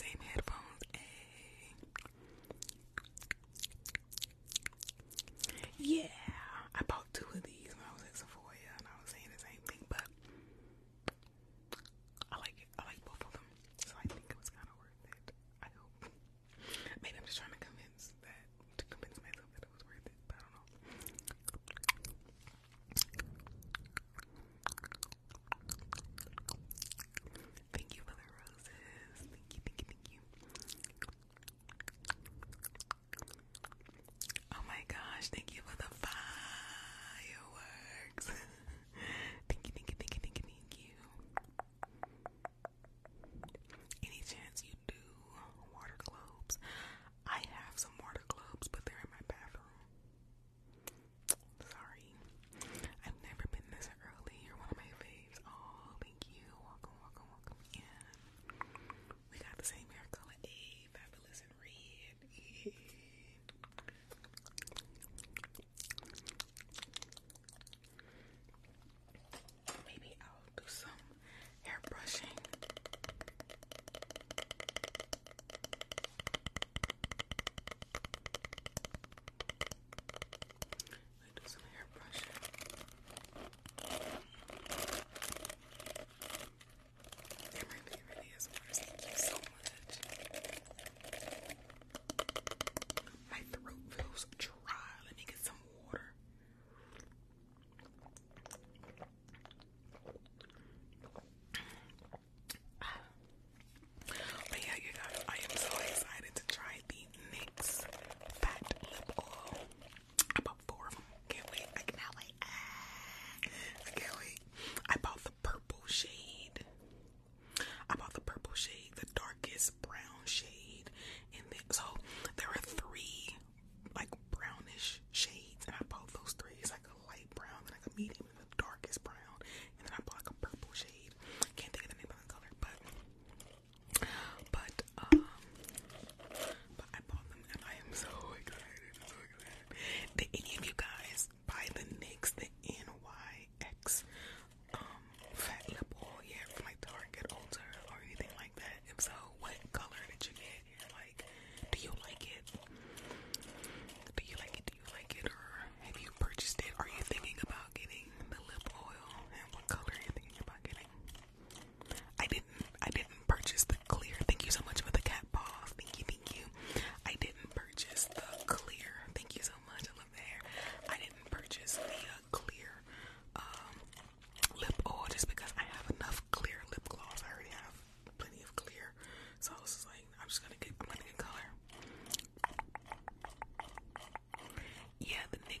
same here.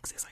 exist.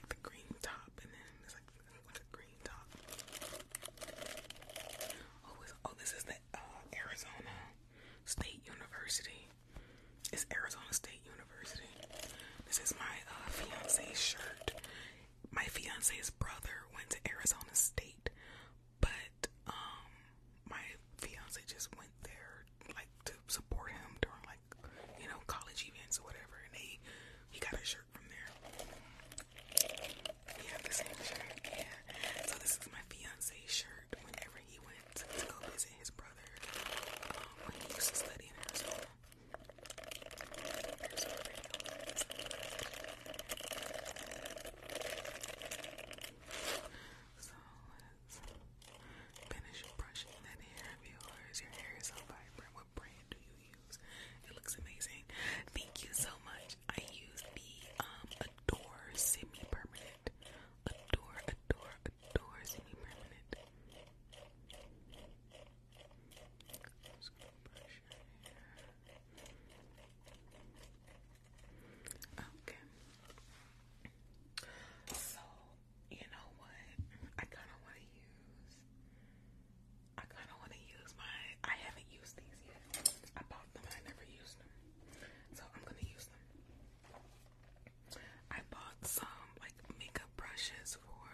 brushes for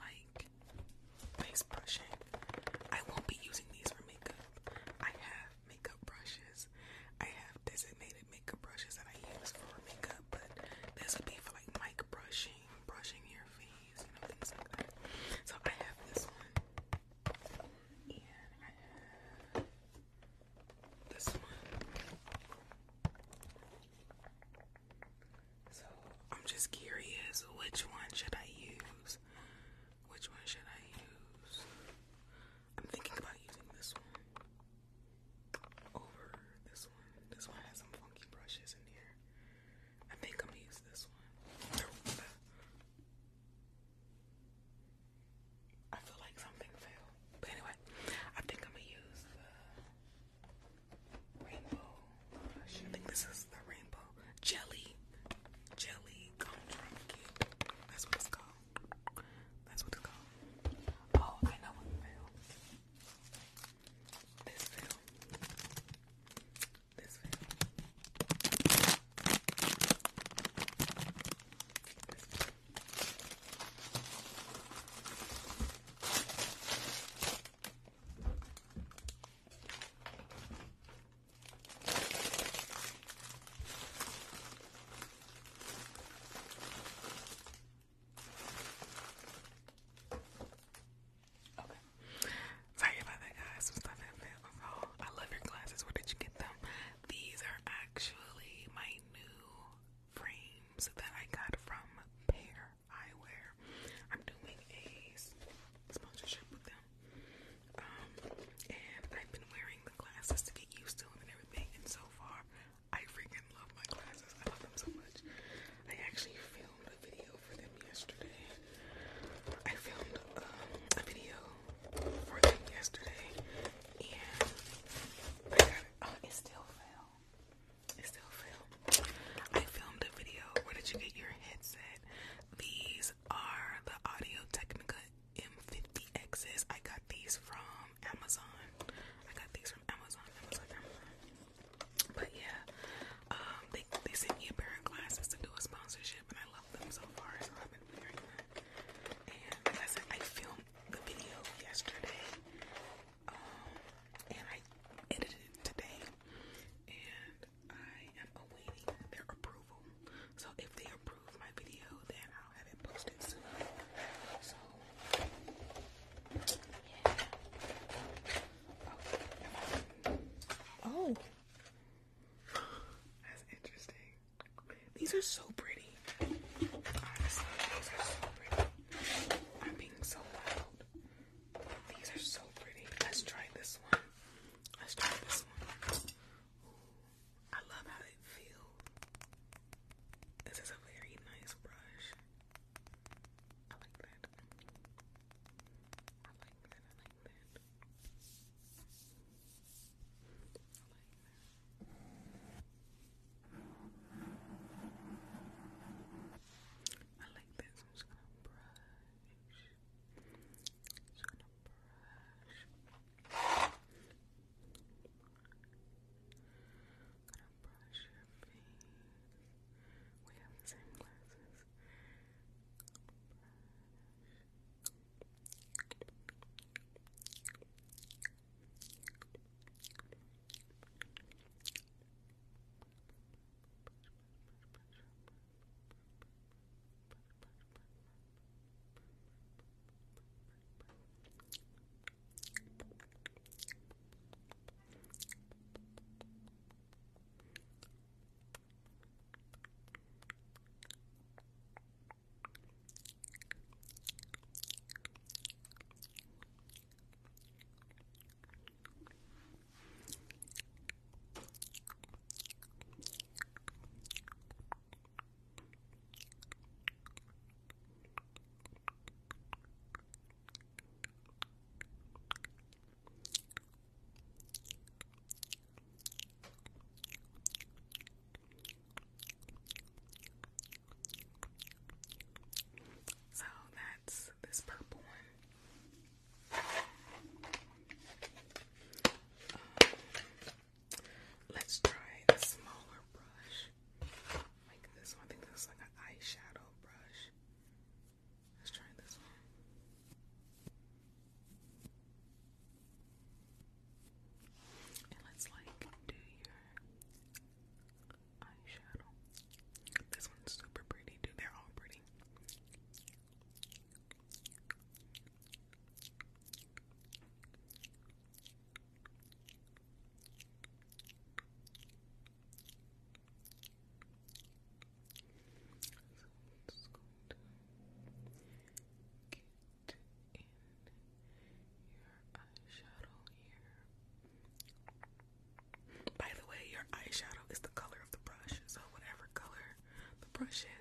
like face brushing. I won't be using these for makeup. I have makeup brushes. I have designated makeup brushes that I use for makeup, but this would be for like mic brushing, brushing your face, you know, things like that. So I have this one. And I have this one. So I'm just curious this is Are so brushing.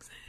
things in.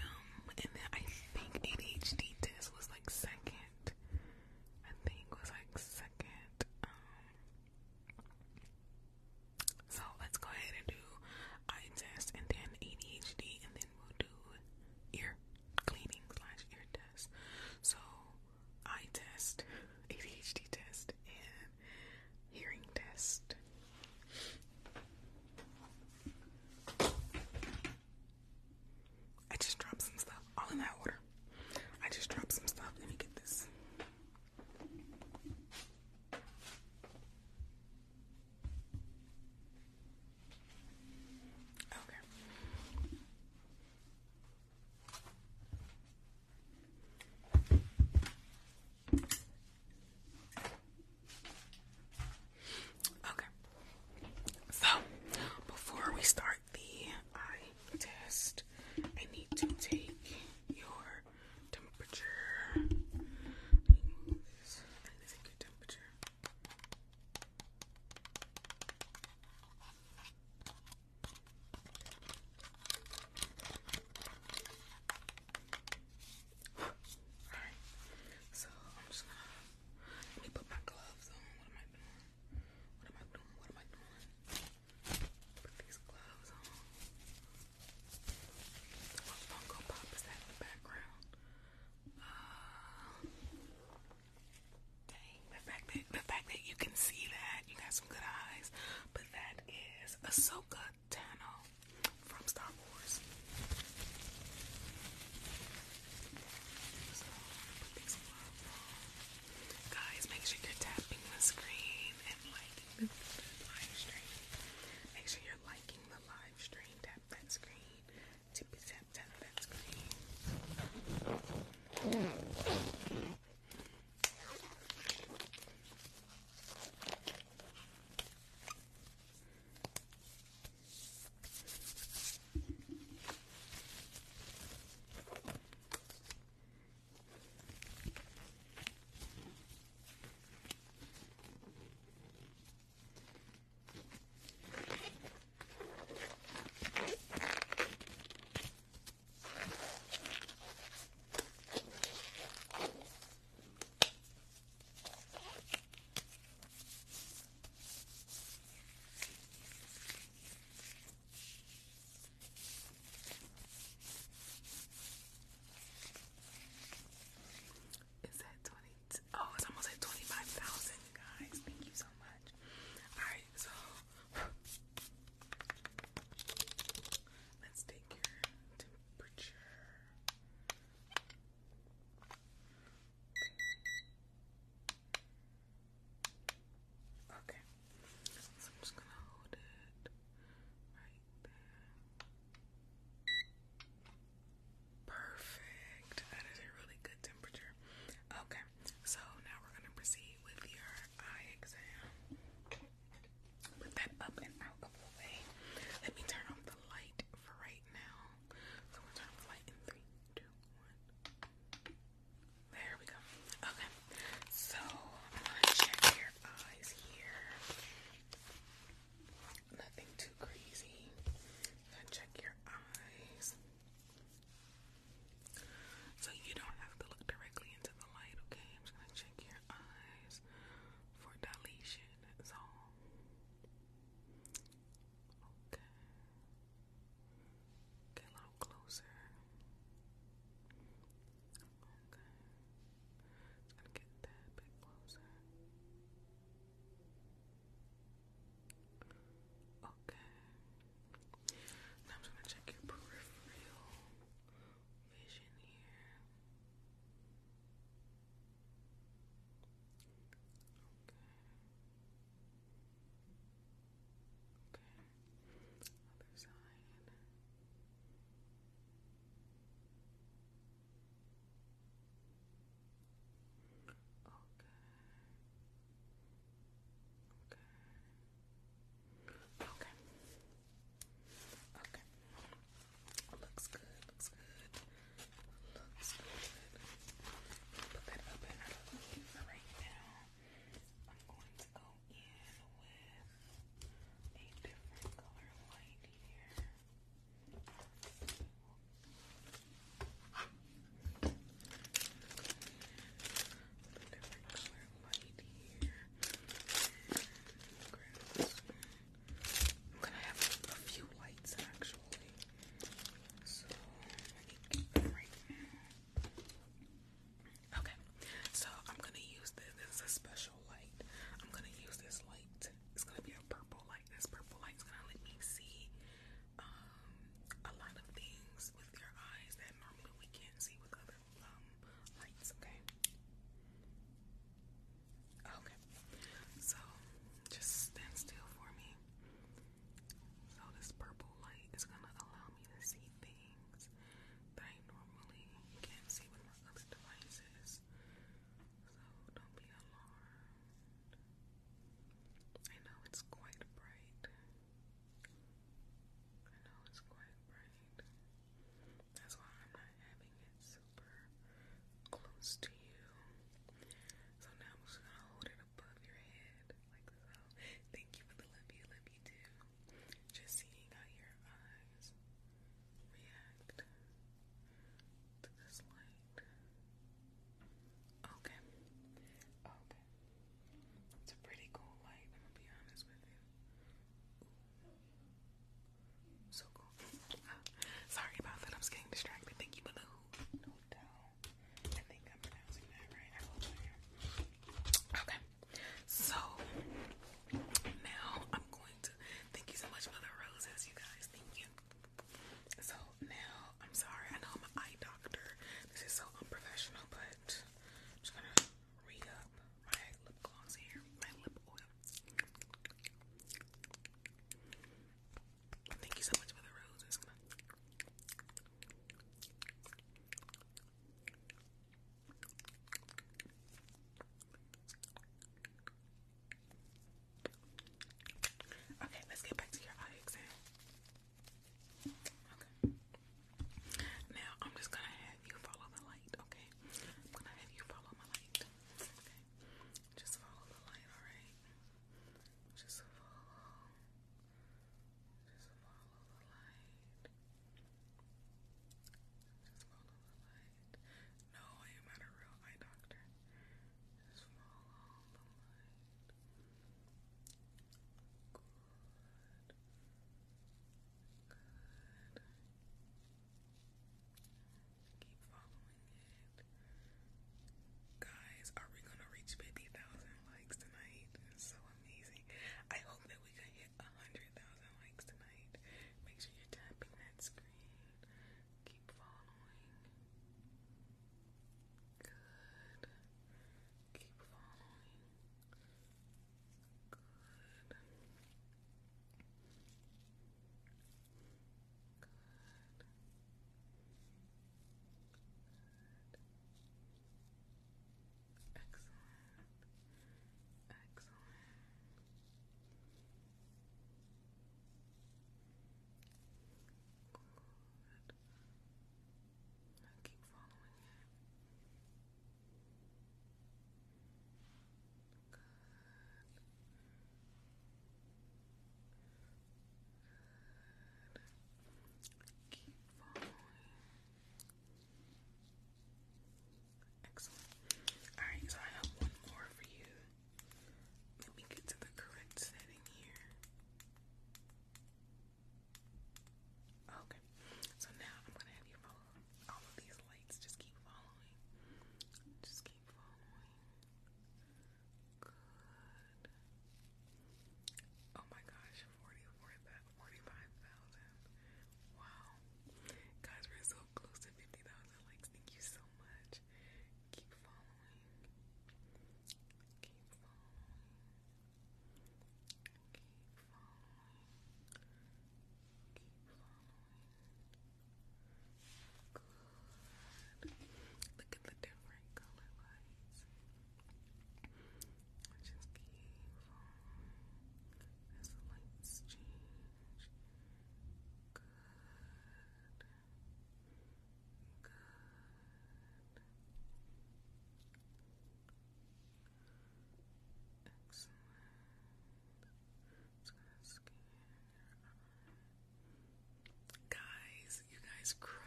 some good eyes. But that is a soap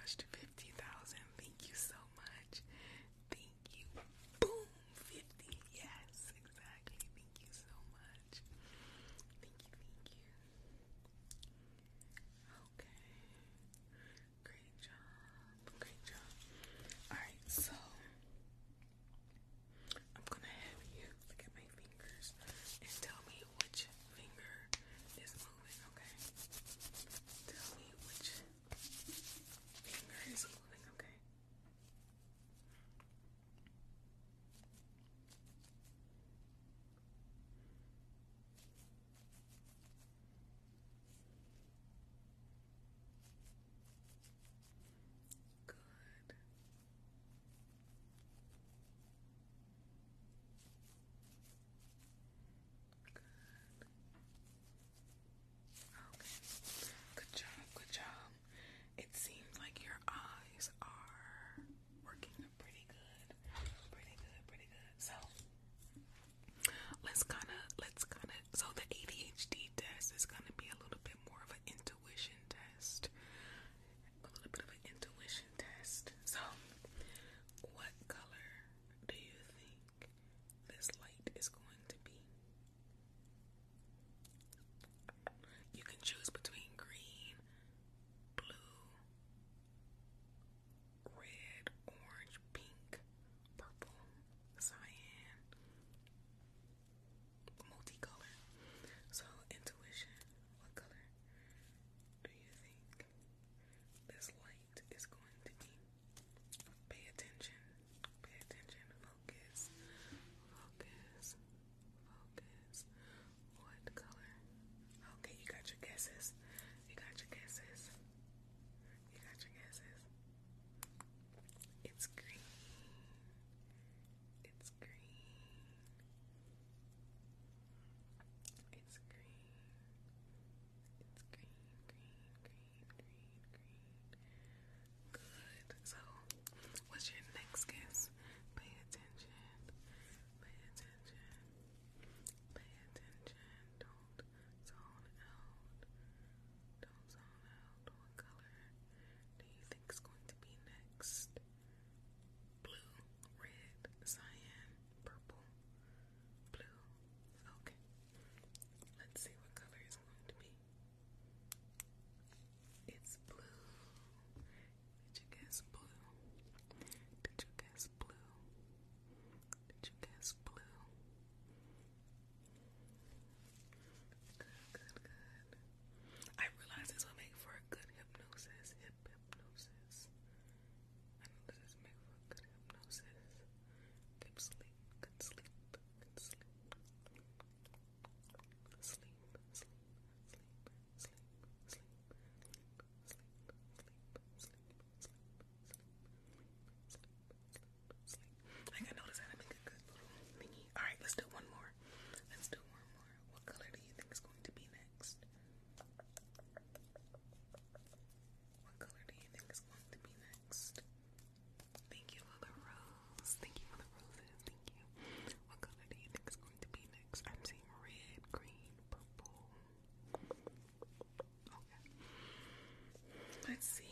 gosh, 50,000. sizes. let's see.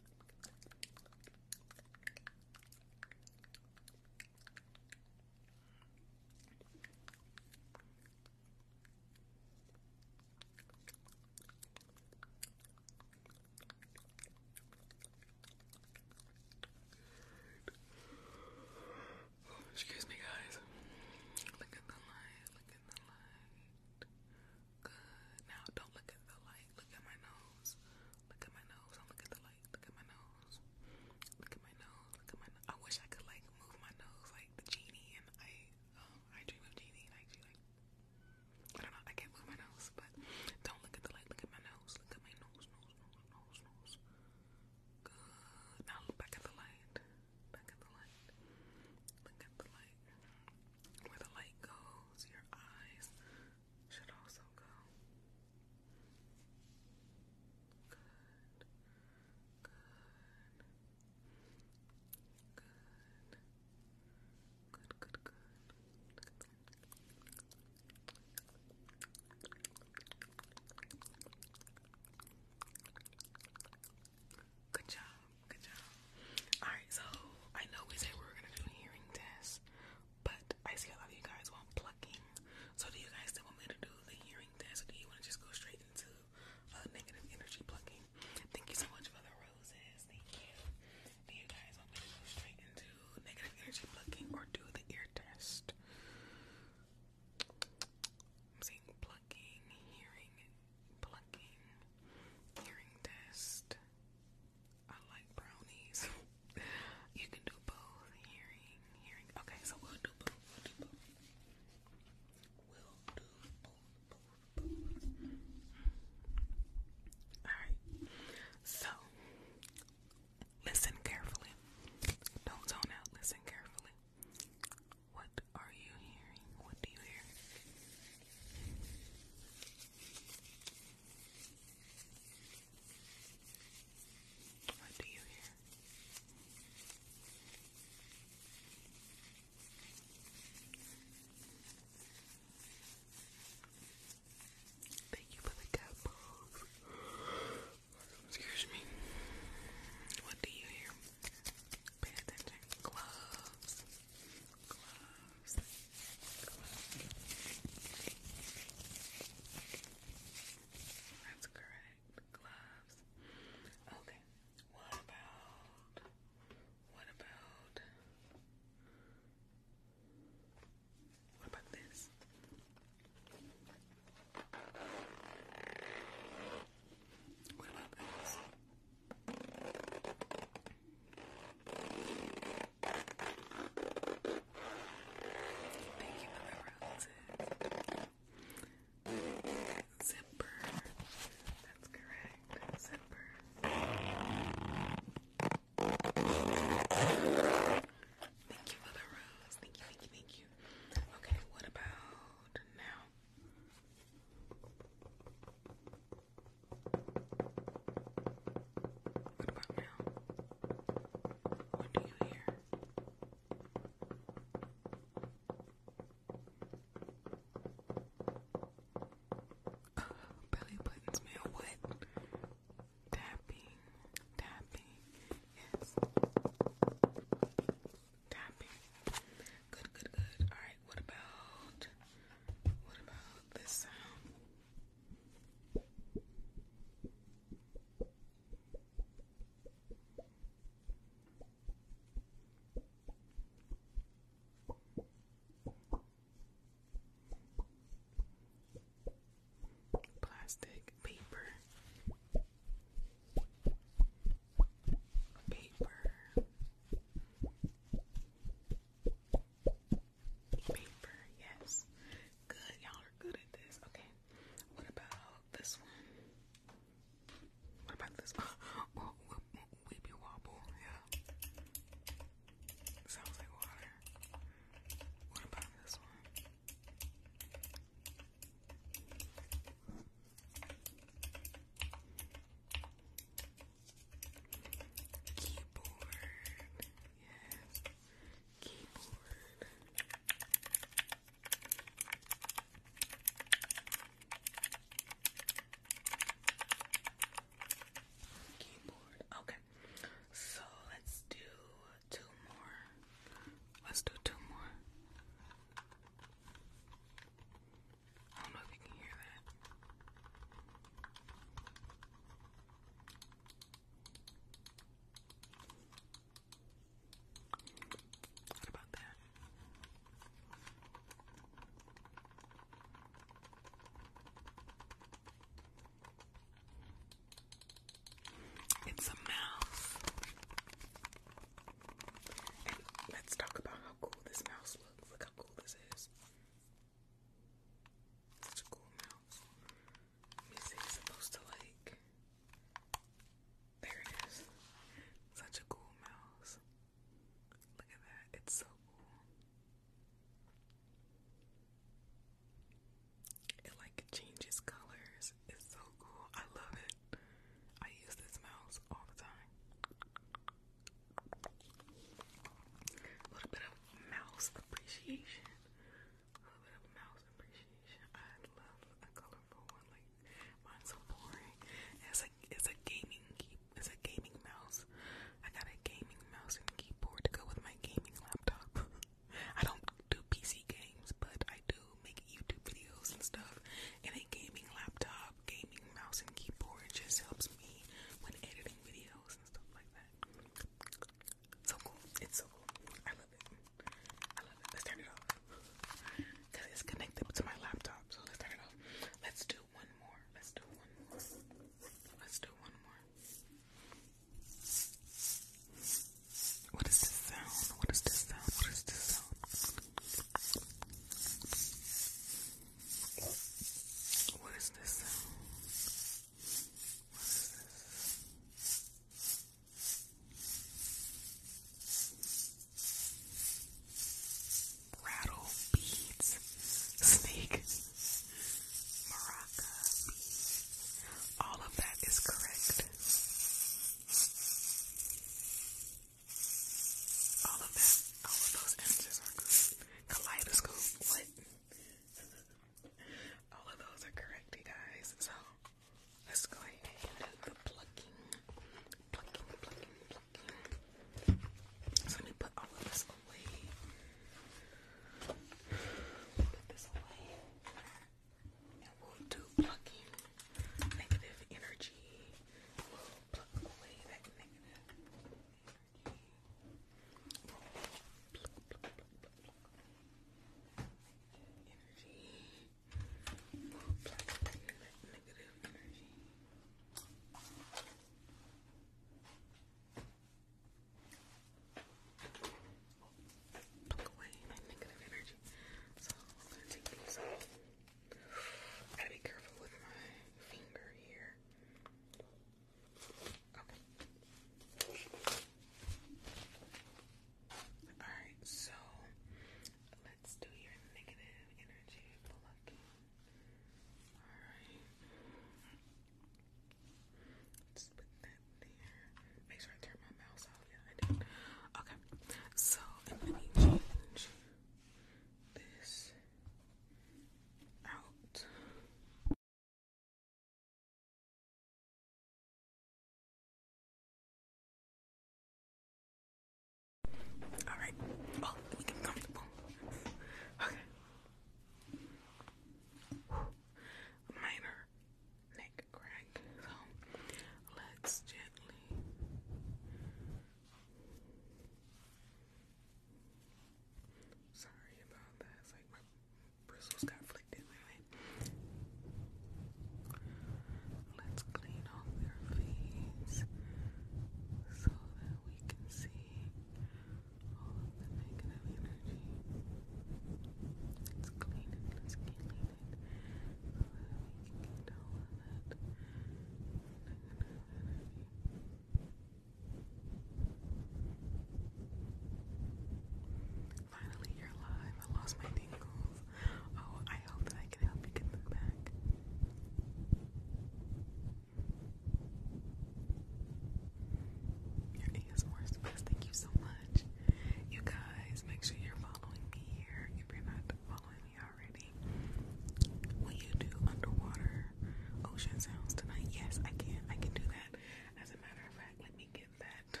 ocean sounds tonight. Yes, I can. I can do that. As a matter of fact, let me get that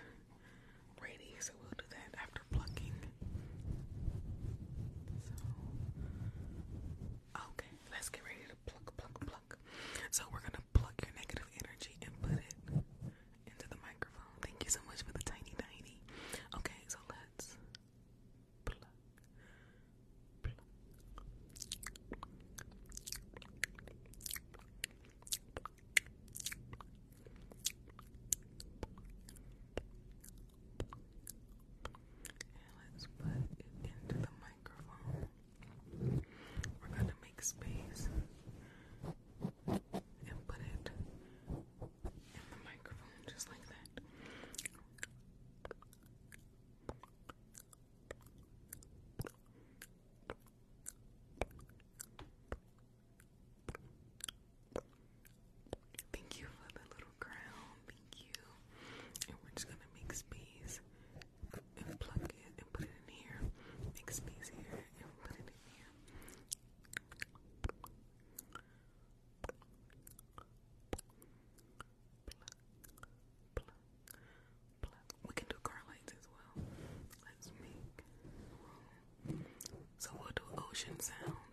ready. So we'll do that after plucking. So, okay, let's get ready to pluck, pluck, pluck. So we're gonna pluck your negative energy and put it into the microphone. Thank you so much for we'll do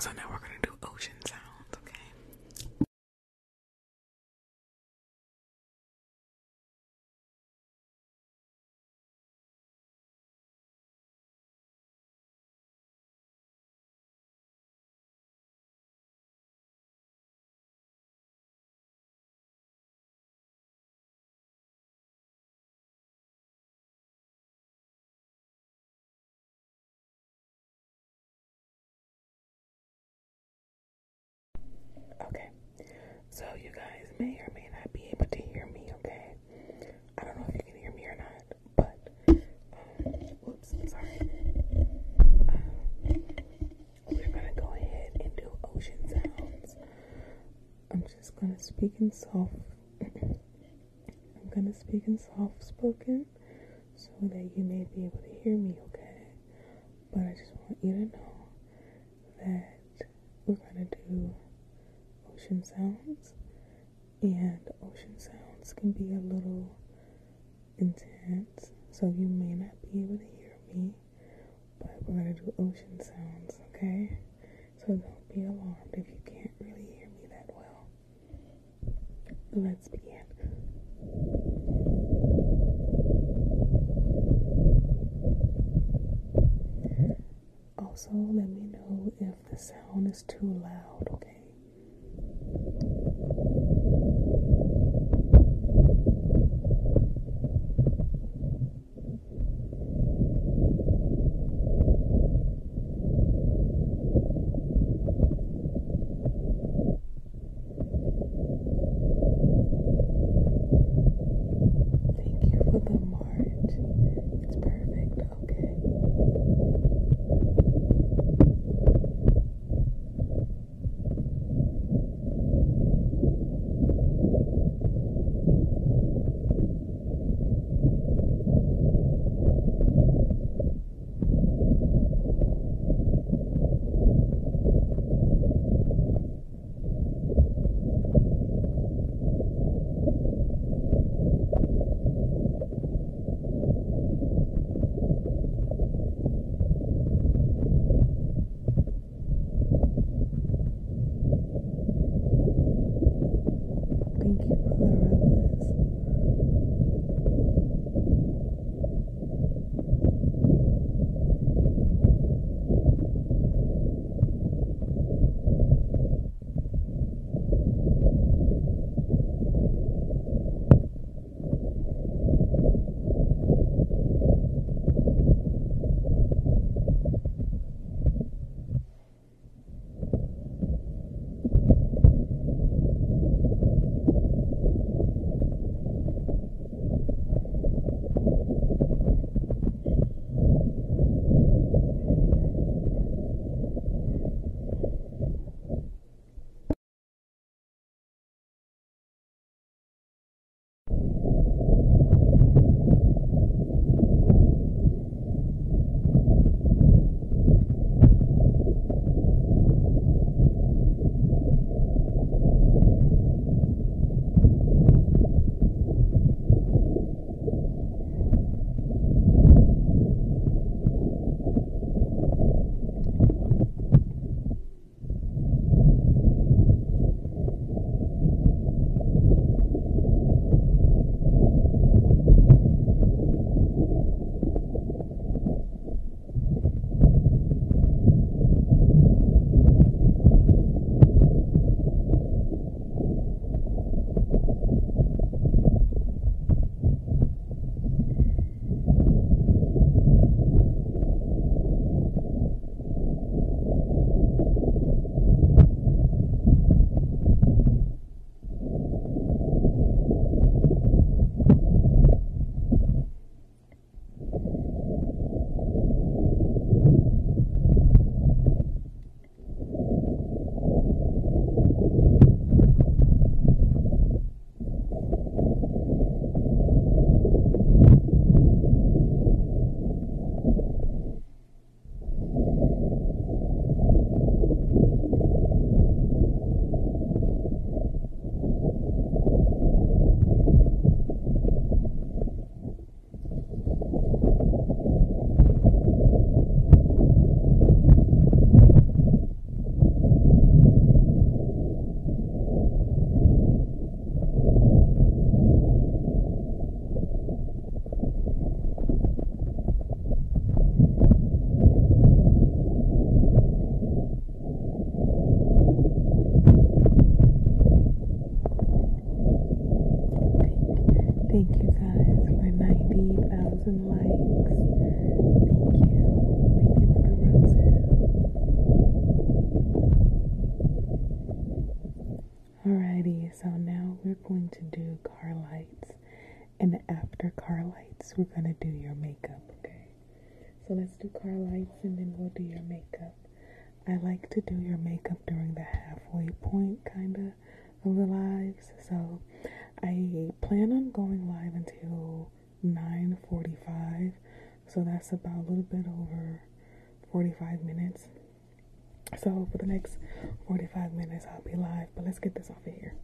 So now may or may not be able to hear me, okay? I don't know if you can hear me or not, but, um, whoops, sorry. Uh, we're gonna go ahead and do ocean sounds. I'm just gonna speak in soft. I'm gonna speak in soft spoken so that you may be able to hear me, okay? But I just want you to know that we're gonna do ocean sounds, and ocean sounds can be a little intense, so you may not be able to hear me, but we're gonna do ocean sounds, okay? So don't be alarmed if you can't really hear me that well. Let's begin. Also, let me know if the sound is too loud, okay? that's about a little bit over 45 minutes. So for the next 45 minutes, I'll be live, but let's get this off of here.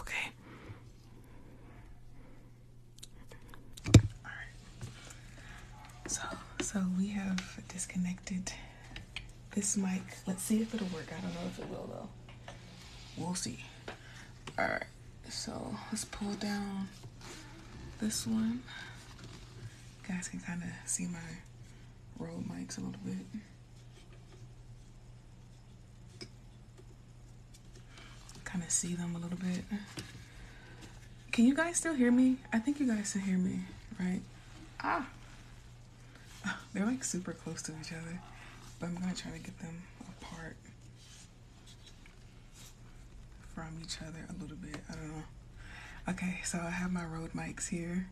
okay? Alright. So so we have disconnected this mic. Let's see if it'll work. I don't know if it will though. We'll see. Alright, so let's pull down this one. You guys can kind of see my Rode mics a little bit. see them a little bit. Can you guys still hear me? I think you guys can hear me, right? Ah. ah! They're like super close to each other, but I'm gonna try to get them apart from each other a little bit. I don't know. Okay, so I have my Rode mics here.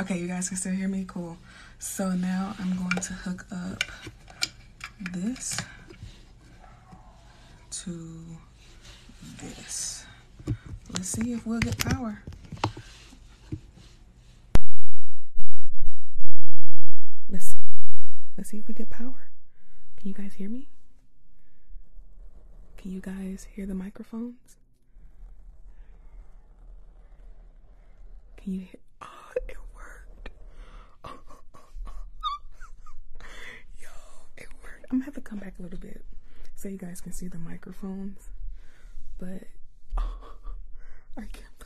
Okay, you guys can still hear me? Cool. So now I'm going to hook up this to this. Let's see if we'll get power. Let's, let's see if we get power. Can you guys hear me? Can you guys hear the microphones? Can you hear? Oh, it worked. Yo, it worked. I'm gonna have to come back a little bit so you guys can see the microphones. But I can't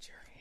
Jury.